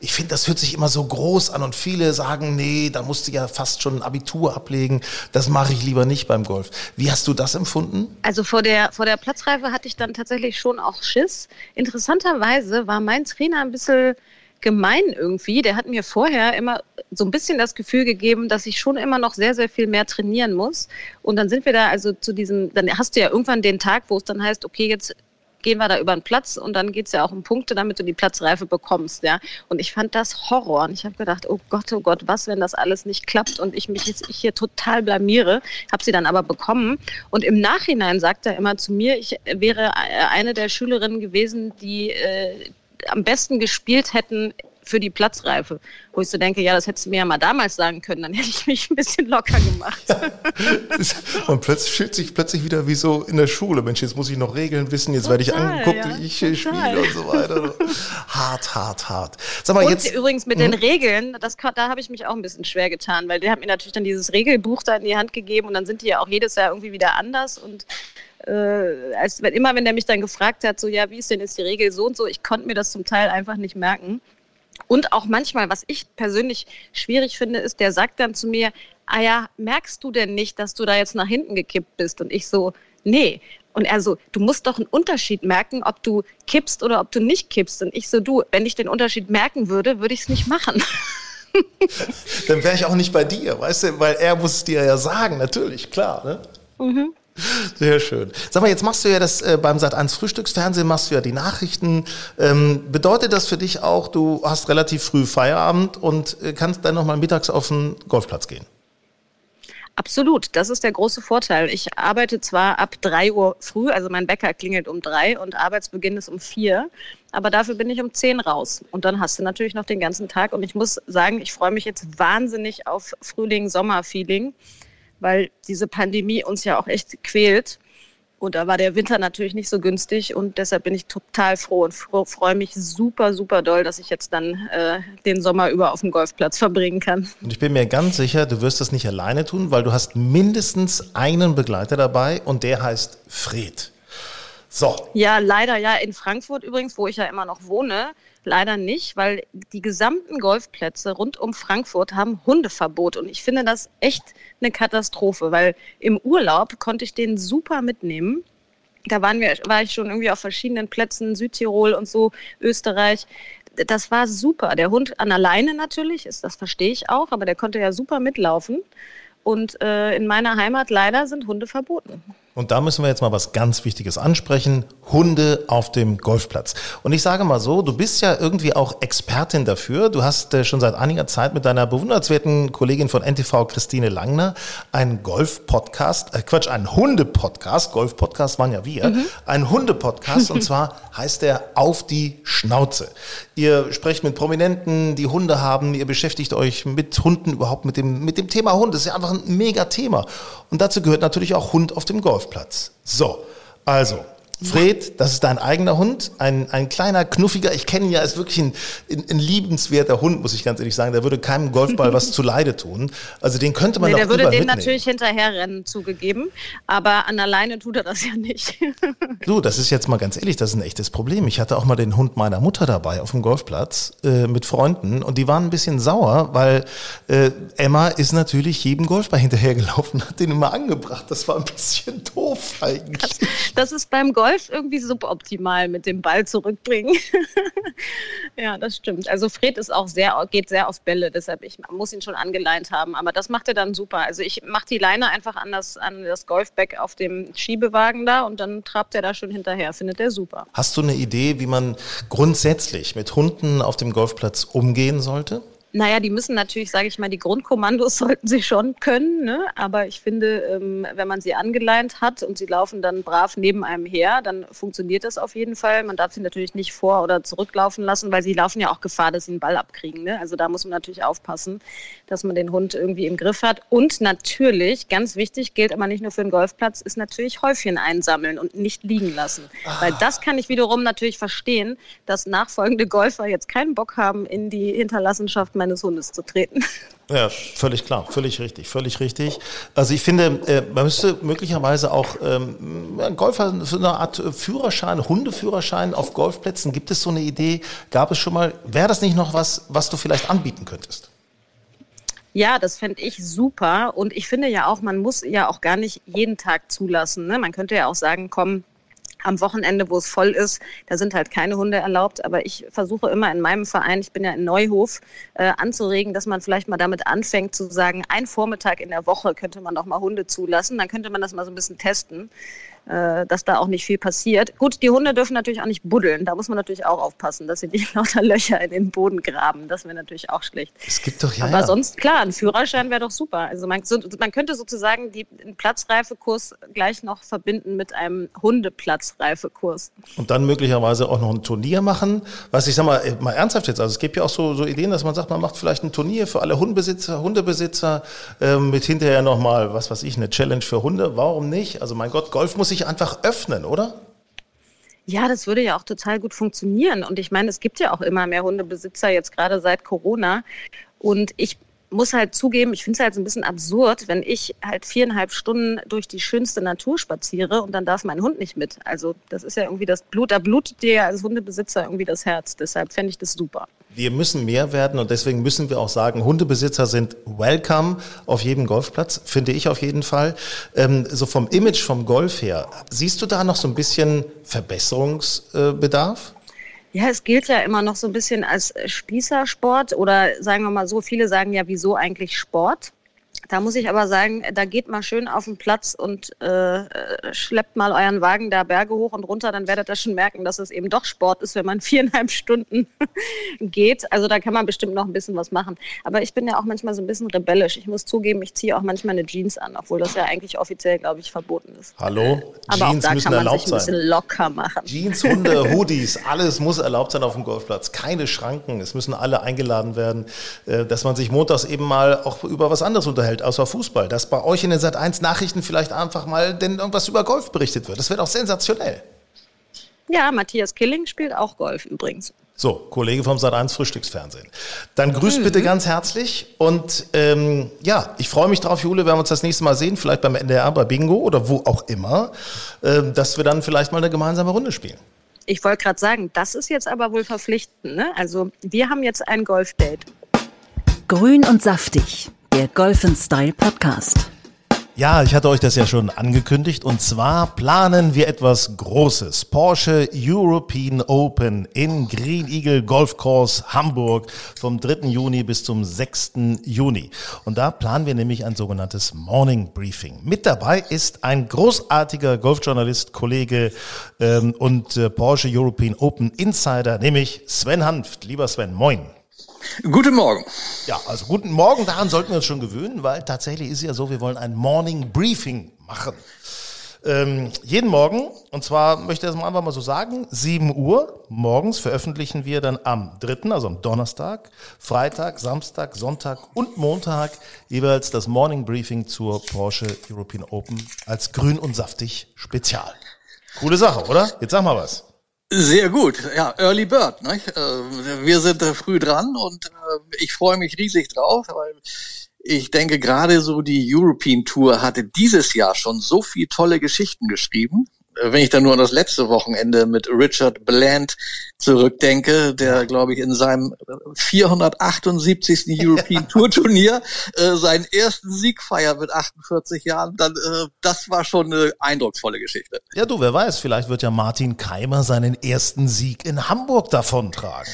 Ich finde, das hört sich immer so groß an und viele sagen, nee, da musst du ja fast schon ein Abitur ablegen. Das mache ich lieber nicht beim Golf. Wie hast du das empfunden?
Also vor der, vor der Platzreife hatte ich dann tatsächlich schon auch Schiss. Interessanterweise war mein Trainer ein bisschen gemein irgendwie. Der hat mir vorher immer so ein bisschen das Gefühl gegeben, dass ich schon immer noch sehr, sehr viel mehr trainieren muss. Und dann sind wir da also zu diesem, dann hast du ja irgendwann den Tag, wo es dann heißt, okay, jetzt gehen wir da über den Platz und dann geht es ja auch um Punkte, damit du die Platzreife bekommst. Ja? Und ich fand das Horror. Und ich habe gedacht, oh Gott, oh Gott, was, wenn das alles nicht klappt und ich mich jetzt hier total blamiere. Habe sie dann aber bekommen. Und im Nachhinein sagt er immer zu mir, ich wäre eine der Schülerinnen gewesen, die äh, am besten gespielt hätten für die Platzreife. Wo ich so denke, ja, das hättest du mir ja mal damals sagen können, dann hätte ich mich ein bisschen locker gemacht. *laughs*
Man plötzlich fühlt sich plötzlich wieder wie so in der Schule. Mensch, jetzt muss ich noch Regeln wissen, jetzt total, werde ich angeguckt, ja, wie ich total. spiele und so weiter. hart, hart, hart.
Sag mal, und jetzt, übrigens mit hm? den Regeln, das, da habe ich mich auch ein bisschen schwer getan, weil der hat mir natürlich dann dieses Regelbuch da in die Hand gegeben und dann sind die ja auch jedes Jahr irgendwie wieder anders und äh, als wenn immer, wenn der mich dann gefragt hat, so ja, wie ist denn jetzt die Regel so und so, ich konnte mir das zum Teil einfach nicht merken. Und auch manchmal, was ich persönlich schwierig finde, ist, der sagt dann zu mir, ah ja, merkst du denn nicht, dass du da jetzt nach hinten gekippt bist? Und ich so, nee. Und er so, du musst doch einen Unterschied merken, ob du kippst oder ob du nicht kippst. Und ich so, du, wenn ich den Unterschied merken würde, würde ich es nicht machen. *laughs*
Dann wäre ich auch nicht bei dir, weißt du, weil er muss es dir ja sagen, natürlich, klar. Ne? Mhm. Sehr schön. Sag mal, jetzt machst du ja das äh, beim Sat1 Frühstücksfernsehen, machst du ja die Nachrichten. Ähm, bedeutet das für dich auch, du hast relativ früh Feierabend und äh, kannst dann nochmal mittags auf den Golfplatz gehen?
Absolut, das ist der große Vorteil. Ich arbeite zwar ab drei Uhr früh, also mein Bäcker klingelt um drei und Arbeitsbeginn ist um vier, aber dafür bin ich um zehn raus. Und dann hast du natürlich noch den ganzen Tag. Und ich muss sagen, ich freue mich jetzt wahnsinnig auf Frühling-Sommer-Feeling weil diese Pandemie uns ja auch echt quält. Und da war der Winter natürlich nicht so günstig und deshalb bin ich total froh und freue mich super, super doll, dass ich jetzt dann äh, den Sommer über auf dem Golfplatz verbringen kann.
Und ich bin mir ganz sicher, du wirst das nicht alleine tun, weil du hast mindestens einen Begleiter dabei und der heißt Fred.
So. Ja, leider ja. In Frankfurt übrigens, wo ich ja immer noch wohne, leider nicht, weil die gesamten Golfplätze rund um Frankfurt haben Hundeverbot. Und ich finde das echt eine Katastrophe, weil im Urlaub konnte ich den super mitnehmen. Da waren wir, war ich schon irgendwie auf verschiedenen Plätzen, Südtirol und so, Österreich. Das war super. Der Hund an alleine natürlich, ist, das verstehe ich auch, aber der konnte ja super mitlaufen. Und äh, in meiner Heimat leider sind Hunde verboten.
Und da müssen wir jetzt mal was ganz Wichtiges ansprechen. Hunde auf dem Golfplatz. Und ich sage mal so, du bist ja irgendwie auch Expertin dafür. Du hast äh, schon seit einiger Zeit mit deiner bewundernswerten Kollegin von NTV, Christine Langner, einen Golf-Podcast, äh Quatsch, einen Hunde-Podcast, Golf-Podcast waren ja wir, mhm. einen Hunde-Podcast und *laughs* zwar heißt der Auf die Schnauze. Ihr sprecht mit Prominenten, die Hunde haben, ihr beschäftigt euch mit Hunden überhaupt, mit dem, mit dem Thema Hund. Das ist ja einfach ein mega Thema. Und dazu gehört natürlich auch Hund auf dem Golf. Golfplatz. So, also, Fred, das ist dein eigener Hund, ein, ein kleiner, knuffiger, ich kenne ihn ja, ist wirklich ein, ein, ein, liebenswerter Hund, muss ich ganz ehrlich sagen. Der würde keinem Golfball was *laughs* zu Leide tun. Also den könnte man nee,
Der würde den mitnehmen. natürlich hinterherrennen, zugegeben, aber an alleine tut er das ja nicht.
du, das ist jetzt mal ganz ehrlich, das ist ein echtes Problem. Ich hatte auch mal den Hund meiner Mutter dabei auf dem Golfplatz äh, mit Freunden und die waren ein bisschen sauer, weil äh, Emma ist natürlich jedem Golfball hinterhergelaufen, hat den immer angebracht. Das war ein bisschen doof eigentlich.
Das, das ist beim Golf Golf irgendwie suboptimal mit dem Ball zurückbringen. *laughs* ja, das stimmt. Also Fred ist auch sehr, geht sehr auf Bälle, deshalb ich muss ihn schon angeleint haben. Aber das macht er dann super. Also ich mache die Leine einfach an das, an das Golfback auf dem Schiebewagen da und dann trabt er da schon hinterher. Findet er super.
Hast du eine Idee, wie man grundsätzlich mit Hunden auf dem Golfplatz umgehen sollte?
Naja, die müssen natürlich, sage ich mal, die Grundkommandos *laughs* sollten sie schon können. Ne? Aber ich finde, ähm, wenn man sie angeleint hat und sie laufen dann brav neben einem her, dann funktioniert das auf jeden Fall. Man darf sie natürlich nicht vor- oder zurücklaufen lassen, weil sie laufen ja auch Gefahr, dass sie einen Ball abkriegen. Ne? Also da muss man natürlich aufpassen, dass man den Hund irgendwie im Griff hat. Und natürlich, ganz wichtig, gilt aber nicht nur für den Golfplatz, ist natürlich Häufchen einsammeln und nicht liegen lassen. Ah. Weil das kann ich wiederum natürlich verstehen, dass nachfolgende Golfer jetzt keinen Bock haben, in die Hinterlassenschaft meines Hundes zu treten.
Ja, völlig klar, völlig richtig, völlig richtig. Also ich finde, äh, man müsste möglicherweise auch ähm, Golfer so eine Art Führerschein, Hundeführerschein auf Golfplätzen. Gibt es so eine Idee? Gab es schon mal? Wäre das nicht noch was, was du vielleicht anbieten könntest?
Ja, das fände ich super. Und ich finde ja auch, man muss ja auch gar nicht jeden Tag zulassen. Ne? Man könnte ja auch sagen, komm, am Wochenende, wo es voll ist, da sind halt keine Hunde erlaubt. Aber ich versuche immer in meinem Verein, ich bin ja in Neuhof, äh, anzuregen, dass man vielleicht mal damit anfängt zu sagen, ein Vormittag in der Woche könnte man doch mal Hunde zulassen. Dann könnte man das mal so ein bisschen testen äh, dass da auch nicht viel passiert. Gut, die Hunde dürfen natürlich auch nicht buddeln. Da muss man natürlich auch aufpassen, dass sie nicht *laughs* lauter Löcher in den Boden graben. Das wäre natürlich auch schlecht.
Es gibt doch ja.
Aber
ja.
sonst, klar, ein Führerschein wäre doch super. Also man, so, man könnte sozusagen die, den Platzreifekurs gleich noch verbinden mit einem Hundeplatzreifekurs.
Und dann möglicherweise auch noch ein Turnier machen. Was ich sag mal, mal ernsthaft jetzt, also es gibt ja auch so, so Ideen, dass man sagt, man macht vielleicht ein Turnier für alle Hundebesitzer, Hundebesitzer äh, mit hinterher nochmal, was weiß ich, eine Challenge für Hunde. Warum nicht? Also mein Gott, Golf muss sich sich einfach öffnen, oder?
Ja, das würde ja auch total gut funktionieren. Und ich meine, es gibt ja auch immer mehr Hundebesitzer, jetzt gerade seit Corona. Und ich muss halt zugeben, ich finde es halt so ein bisschen absurd, wenn ich halt viereinhalb Stunden durch die schönste Natur spaziere und dann darf mein Hund nicht mit. Also das ist ja irgendwie das Blut, da blutet dir als Hundebesitzer irgendwie das Herz. Deshalb fände ich das super.
Wir müssen mehr werden und deswegen müssen wir auch sagen, Hundebesitzer sind welcome auf jedem Golfplatz, finde ich auf jeden Fall. Ähm, so vom Image vom Golf her, siehst du da noch so ein bisschen Verbesserungsbedarf?
Ja, es gilt ja immer noch so ein bisschen als Spießersport oder sagen wir mal so, viele sagen ja, wieso eigentlich Sport? Da muss ich aber sagen, da geht mal schön auf den Platz und äh, schleppt mal euren Wagen da Berge hoch und runter, dann werdet ihr schon merken, dass es eben doch Sport ist, wenn man *laughs* viereinhalb Stunden geht. Also da kann man bestimmt noch ein bisschen was machen. Aber ich bin ja auch manchmal so ein bisschen rebellisch. Ich muss zugeben, ich ziehe auch manchmal eine Jeans an, obwohl das ja eigentlich offiziell, glaube ich, verboten ist.
Hallo?
Aber Jeans auch da müssen kann man erlaubt sich ein bisschen locker machen.
Jeans, Hunde, *laughs* Hoodies, alles muss erlaubt sein auf dem Golfplatz. Keine Schranken. Es müssen alle eingeladen werden, äh, dass man sich montags eben mal auch über was anderes unterhält Welt außer Fußball, dass bei euch in den Sat1 Nachrichten vielleicht einfach mal denn irgendwas über Golf berichtet wird. Das wird auch sensationell.
Ja, Matthias Killing spielt auch Golf übrigens.
So, Kollege vom Sat1 Frühstücksfernsehen. Dann grüßt mhm. bitte ganz herzlich und ähm, ja, ich freue mich drauf, Jule, wenn wir uns das nächste Mal sehen, vielleicht beim NDR, bei Bingo oder wo auch immer, äh, dass wir dann vielleicht mal eine gemeinsame Runde spielen.
Ich wollte gerade sagen, das ist jetzt aber wohl verpflichtend. Ne? Also wir haben jetzt ein Golfdate.
Grün und saftig der Golf Style Podcast.
Ja, ich hatte euch das ja schon angekündigt und zwar planen wir etwas Großes. Porsche European Open in Green Eagle Golf Course Hamburg vom 3. Juni bis zum 6. Juni. Und da planen wir nämlich ein sogenanntes Morning Briefing. Mit dabei ist ein großartiger Golfjournalist, Kollege ähm, und äh, Porsche European Open Insider, nämlich Sven Hanft. Lieber Sven, moin.
Guten Morgen.
Ja, also guten Morgen, daran sollten wir uns schon gewöhnen, weil tatsächlich ist ja so, wir wollen ein Morning Briefing machen. Ähm, jeden Morgen, und zwar möchte ich das mal einfach mal so sagen, 7 Uhr morgens veröffentlichen wir dann am 3., also am Donnerstag, Freitag, Samstag, Sonntag und Montag jeweils das Morning Briefing zur Porsche European Open als grün und saftig Spezial. Coole Sache, oder? Jetzt sag mal was.
Sehr gut, ja, Early Bird. Ne? Wir sind früh dran und äh, ich freue mich riesig drauf, weil ich denke gerade so die European Tour hatte dieses Jahr schon so viele tolle Geschichten geschrieben wenn ich dann nur an das letzte Wochenende mit Richard Bland zurückdenke, der, glaube ich, in seinem 478. *laughs* European Tour Turnier äh, seinen ersten Sieg feiert mit 48 Jahren, dann äh, das war schon eine eindrucksvolle Geschichte.
Ja, du, wer weiß, vielleicht wird ja Martin Keimer seinen ersten Sieg in Hamburg davontragen.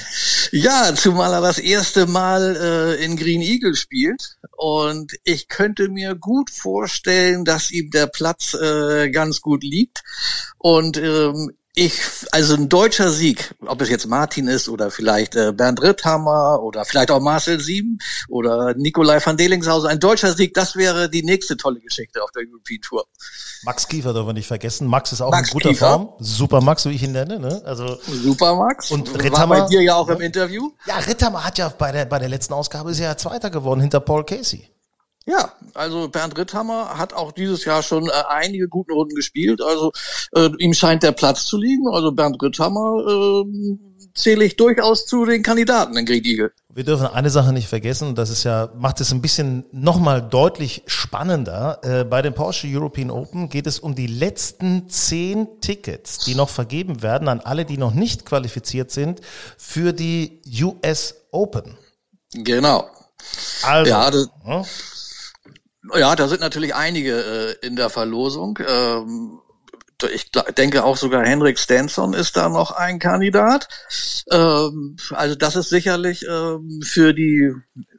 Ja, zumal er das erste Mal äh, in Green Eagle spielt und ich könnte mir gut vorstellen, dass ihm der Platz äh, ganz gut liegt. Und ähm, Ich, also ein deutscher Sieg, ob es jetzt Martin ist oder vielleicht äh, Bernd Ritthammer oder vielleicht auch Marcel Sieben oder Nikolai van Delingshausen, ein deutscher Sieg, das wäre die nächste tolle Geschichte auf der European Tour.
Max Kiefer dürfen wir nicht vergessen. Max ist auch Max in guter Kiefer. Form. Super Max, wie ich ihn nenne. Ne?
Also Super Max.
Und Ritthammer,
war bei dir ja auch im Interview.
Ja, Ritthammer hat ja bei der, bei der letzten Ausgabe ist ja Zweiter geworden hinter Paul Casey.
Ja, also Bernd Ritthammer hat auch dieses Jahr schon äh, einige gute Runden gespielt. Also äh, ihm scheint der Platz zu liegen. Also Bernd Ritthammer äh, zähle ich durchaus zu den Kandidaten in Great Eagle.
Wir dürfen eine Sache nicht vergessen, das ist ja, macht es ein bisschen nochmal deutlich spannender. Äh, bei den Porsche European Open geht es um die letzten zehn Tickets, die noch vergeben werden an alle, die noch nicht qualifiziert sind für die US Open.
Genau. Also, ja, das, ja. Da sind natürlich einige äh, in der Verlosung. Ähm, ich denke auch sogar Henrik Stenson ist da noch ein Kandidat. Ähm, also das ist sicherlich ähm, für die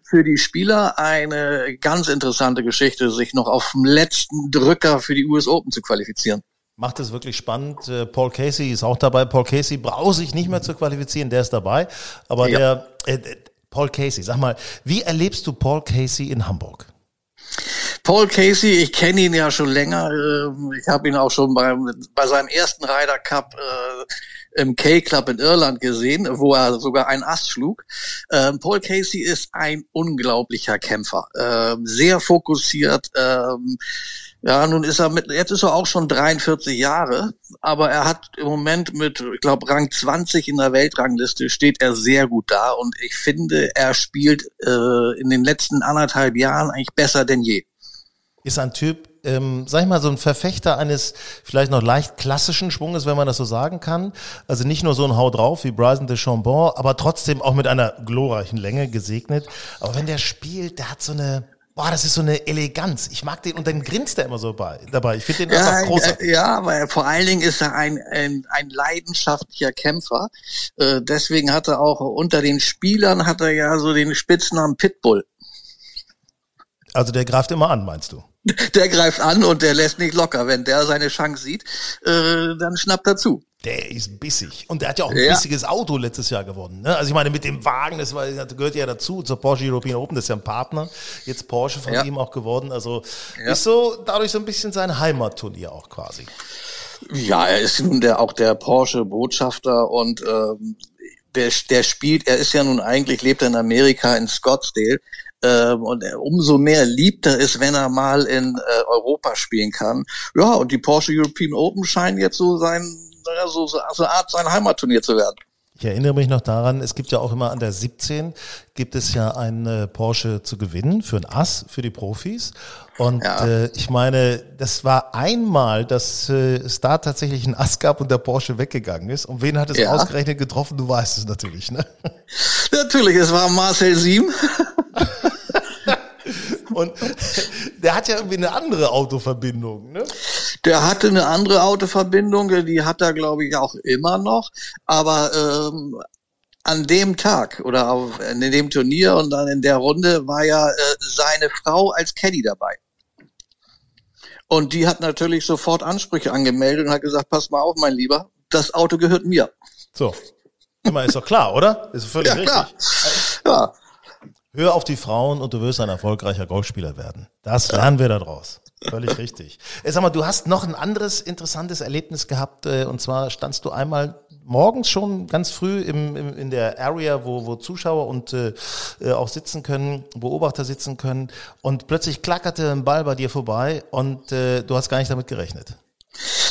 für die Spieler eine ganz interessante Geschichte, sich noch auf dem letzten Drücker für die US Open zu qualifizieren.
Macht es wirklich spannend. Äh, Paul Casey ist auch dabei. Paul Casey braucht sich nicht mehr zu qualifizieren, der ist dabei. Aber ja. der äh, Paul Casey, sag mal, wie erlebst du Paul Casey in Hamburg?
Paul Casey, ich kenne ihn ja schon länger. Ähm, ich habe ihn auch schon beim, bei seinem ersten Ryder Cup äh, im K-Club in Irland gesehen, wo er sogar einen Ast schlug. Ähm, Paul Casey ist ein unglaublicher Kämpfer, ähm, sehr fokussiert. Ähm, ja, nun ist er mit, jetzt ist er auch schon 43 Jahre, aber er hat im Moment mit, ich glaube, Rang 20 in der Weltrangliste steht er sehr gut da und ich finde, er spielt äh, in den letzten anderthalb Jahren eigentlich besser denn je.
Ist ein Typ, ähm, sag ich mal, so ein Verfechter eines vielleicht noch leicht klassischen Schwunges, wenn man das so sagen kann. Also nicht nur so ein Hau drauf wie Bryson de Chambon, aber trotzdem auch mit einer glorreichen Länge gesegnet. Aber wenn der spielt, der hat so eine, Boah, das ist so eine Eleganz. Ich mag den und dann grinst er immer so bei, dabei. Ich finde den ja, einfach.
Äh, ja, aber vor allen Dingen ist er ein, ein, ein leidenschaftlicher Kämpfer. Äh, deswegen hat er auch unter den Spielern hat er ja so den Spitznamen Pitbull.
Also der greift immer an, meinst du?
Der greift an und der lässt nicht locker. Wenn der seine Chance sieht, äh, dann schnappt er zu.
Der ist bissig. Und der hat ja auch ein ja. bissiges Auto letztes Jahr gewonnen. Ne? Also ich meine, mit dem Wagen, das, war, das gehört ja dazu, zur Porsche European Open, das ist ja ein Partner. Jetzt Porsche von ja. ihm auch geworden. Also ja. ist so dadurch so ein bisschen sein Heimatturnier auch quasi.
Ja, er ist nun der, auch der Porsche-Botschafter und ähm, der, der spielt, er ist ja nun eigentlich, lebt er in Amerika in Scottsdale, und umso mehr liebt er es, wenn er mal in äh, Europa spielen kann. Ja, und die Porsche European Open scheinen jetzt so sein, so, so, so eine Art sein Heimatturnier zu werden.
Ich erinnere mich noch daran, es gibt ja auch immer an der 17 gibt es ja ein äh, Porsche zu gewinnen für ein Ass für die Profis. Und ja. äh, ich meine, das war einmal, dass äh, es da tatsächlich ein Ass gab und der Porsche weggegangen ist. Und wen hat es ja. ausgerechnet getroffen? Du weißt es natürlich, ne?
Natürlich, es war Marcel Siem. *laughs*
Und *laughs* der hat ja irgendwie eine andere Autoverbindung, ne?
Der hatte eine andere Autoverbindung, die hat er, glaube ich, auch immer noch. Aber ähm, an dem Tag oder auf, in dem Turnier und dann in der Runde war ja äh, seine Frau als Caddy dabei. Und die hat natürlich sofort Ansprüche angemeldet und hat gesagt, pass mal auf, mein Lieber, das Auto gehört mir.
So. Immer ist doch klar, oder? Ist völlig ja, richtig. Klar. Ja. Hör auf die Frauen und du wirst ein erfolgreicher Golfspieler werden. Das lernen wir daraus. Völlig richtig. Sag mal, du hast noch ein anderes interessantes Erlebnis gehabt, äh, und zwar standst du einmal morgens schon ganz früh im, im, in der Area, wo, wo Zuschauer und äh, äh, auch sitzen können, Beobachter sitzen können, und plötzlich klackerte ein Ball bei dir vorbei und äh, du hast gar nicht damit gerechnet.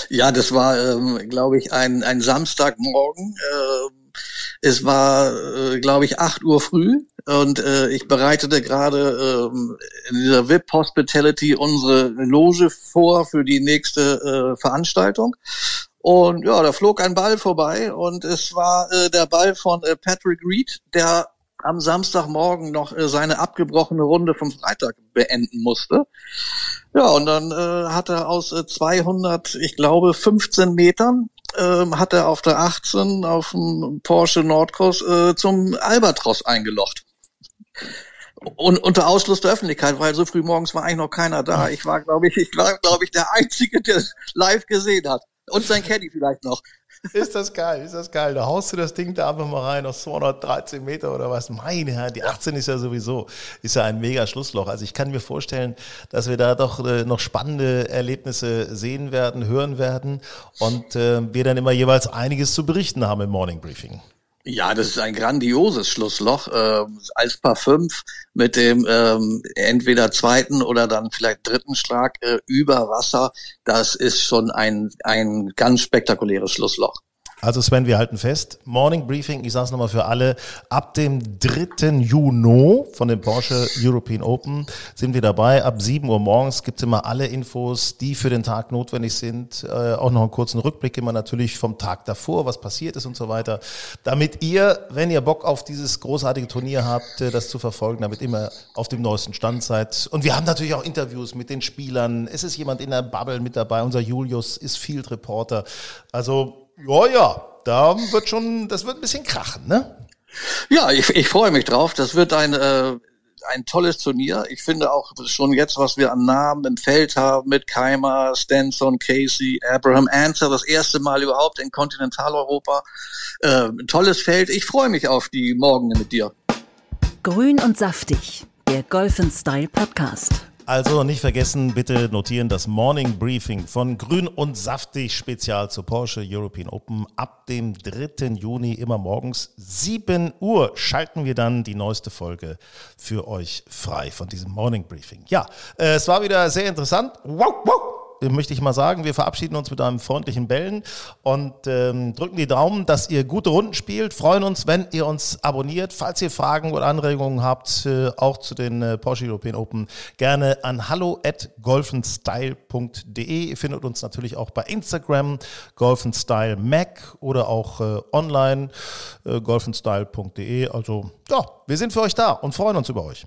Ja, das war, ähm, glaube ich, ein, ein Samstagmorgen. Äh, es war, äh, glaube ich, acht Uhr früh und äh, ich bereitete gerade ähm, in dieser VIP Hospitality unsere Loge vor für die nächste äh, Veranstaltung. Und ja, da flog ein Ball vorbei und es war äh, der Ball von äh, Patrick Reed, der am Samstagmorgen noch äh, seine abgebrochene Runde vom Freitag beenden musste. Ja, und dann äh, hat er aus äh, 200, ich glaube, 15 Metern ähm, hat er auf der 18 auf dem Porsche Nordkurs äh, zum Albatros eingelocht. Und unter Ausschluss der Öffentlichkeit, weil so früh morgens war eigentlich noch keiner da. Ich war, glaube ich, ich war, glaube ich, der Einzige, der es live gesehen hat. Und sein Caddy vielleicht noch.
Ist das geil, ist das geil. Da haust du das Ding da einfach mal rein auf 213 Meter oder was. Meine Herren, die 18 ist ja sowieso, ist ja ein mega Schlussloch. Also ich kann mir vorstellen, dass wir da doch äh, noch spannende Erlebnisse sehen werden, hören werden und äh, wir dann immer jeweils einiges zu berichten haben im Morning Briefing.
Ja, das ist ein grandioses Schlussloch äh, als Paar 5 mit dem ähm, entweder zweiten oder dann vielleicht dritten Schlag äh, über Wasser. Das ist schon ein, ein ganz spektakuläres Schlussloch.
Also Sven, wir halten fest, Morning Briefing, ich sage es nochmal für alle, ab dem 3. Juni von dem Porsche European Open sind wir dabei. Ab 7 Uhr morgens gibt es immer alle Infos, die für den Tag notwendig sind. Äh, auch noch einen kurzen Rückblick immer natürlich vom Tag davor, was passiert ist und so weiter. Damit ihr, wenn ihr Bock auf dieses großartige Turnier habt, äh, das zu verfolgen, damit immer auf dem neuesten Stand seid. Und wir haben natürlich auch Interviews mit den Spielern. Es ist jemand in der Bubble mit dabei. Unser Julius ist Field Reporter. Also ja, ja, da wird schon, das wird ein bisschen krachen, ne?
Ja, ich, ich freue mich drauf. Das wird ein, äh, ein tolles Turnier. Ich finde auch schon jetzt, was wir an Namen im Feld haben mit Keimer, Stenson, Casey, Abraham Answer, das erste Mal überhaupt in Kontinentaleuropa. Äh, ein tolles Feld. Ich freue mich auf die Morgene mit dir.
Grün und saftig, der Golf Style Podcast.
Also nicht vergessen, bitte notieren das Morning Briefing von Grün und Saftig Spezial zu Porsche European Open. Ab dem 3. Juni immer morgens 7 Uhr schalten wir dann die neueste Folge für euch frei von diesem Morning Briefing. Ja, äh, es war wieder sehr interessant. Wow, wow möchte ich mal sagen, wir verabschieden uns mit einem freundlichen Bellen und ähm, drücken die Daumen, dass ihr gute Runden spielt. Freuen uns, wenn ihr uns abonniert. Falls ihr Fragen oder Anregungen habt, äh, auch zu den äh, Porsche European Open, gerne an hallo at golfenstyle.de. Ihr findet uns natürlich auch bei Instagram, golfenstyle mac oder auch äh, online, äh, golfenstyle.de. Also ja, wir sind für euch da und freuen uns über euch.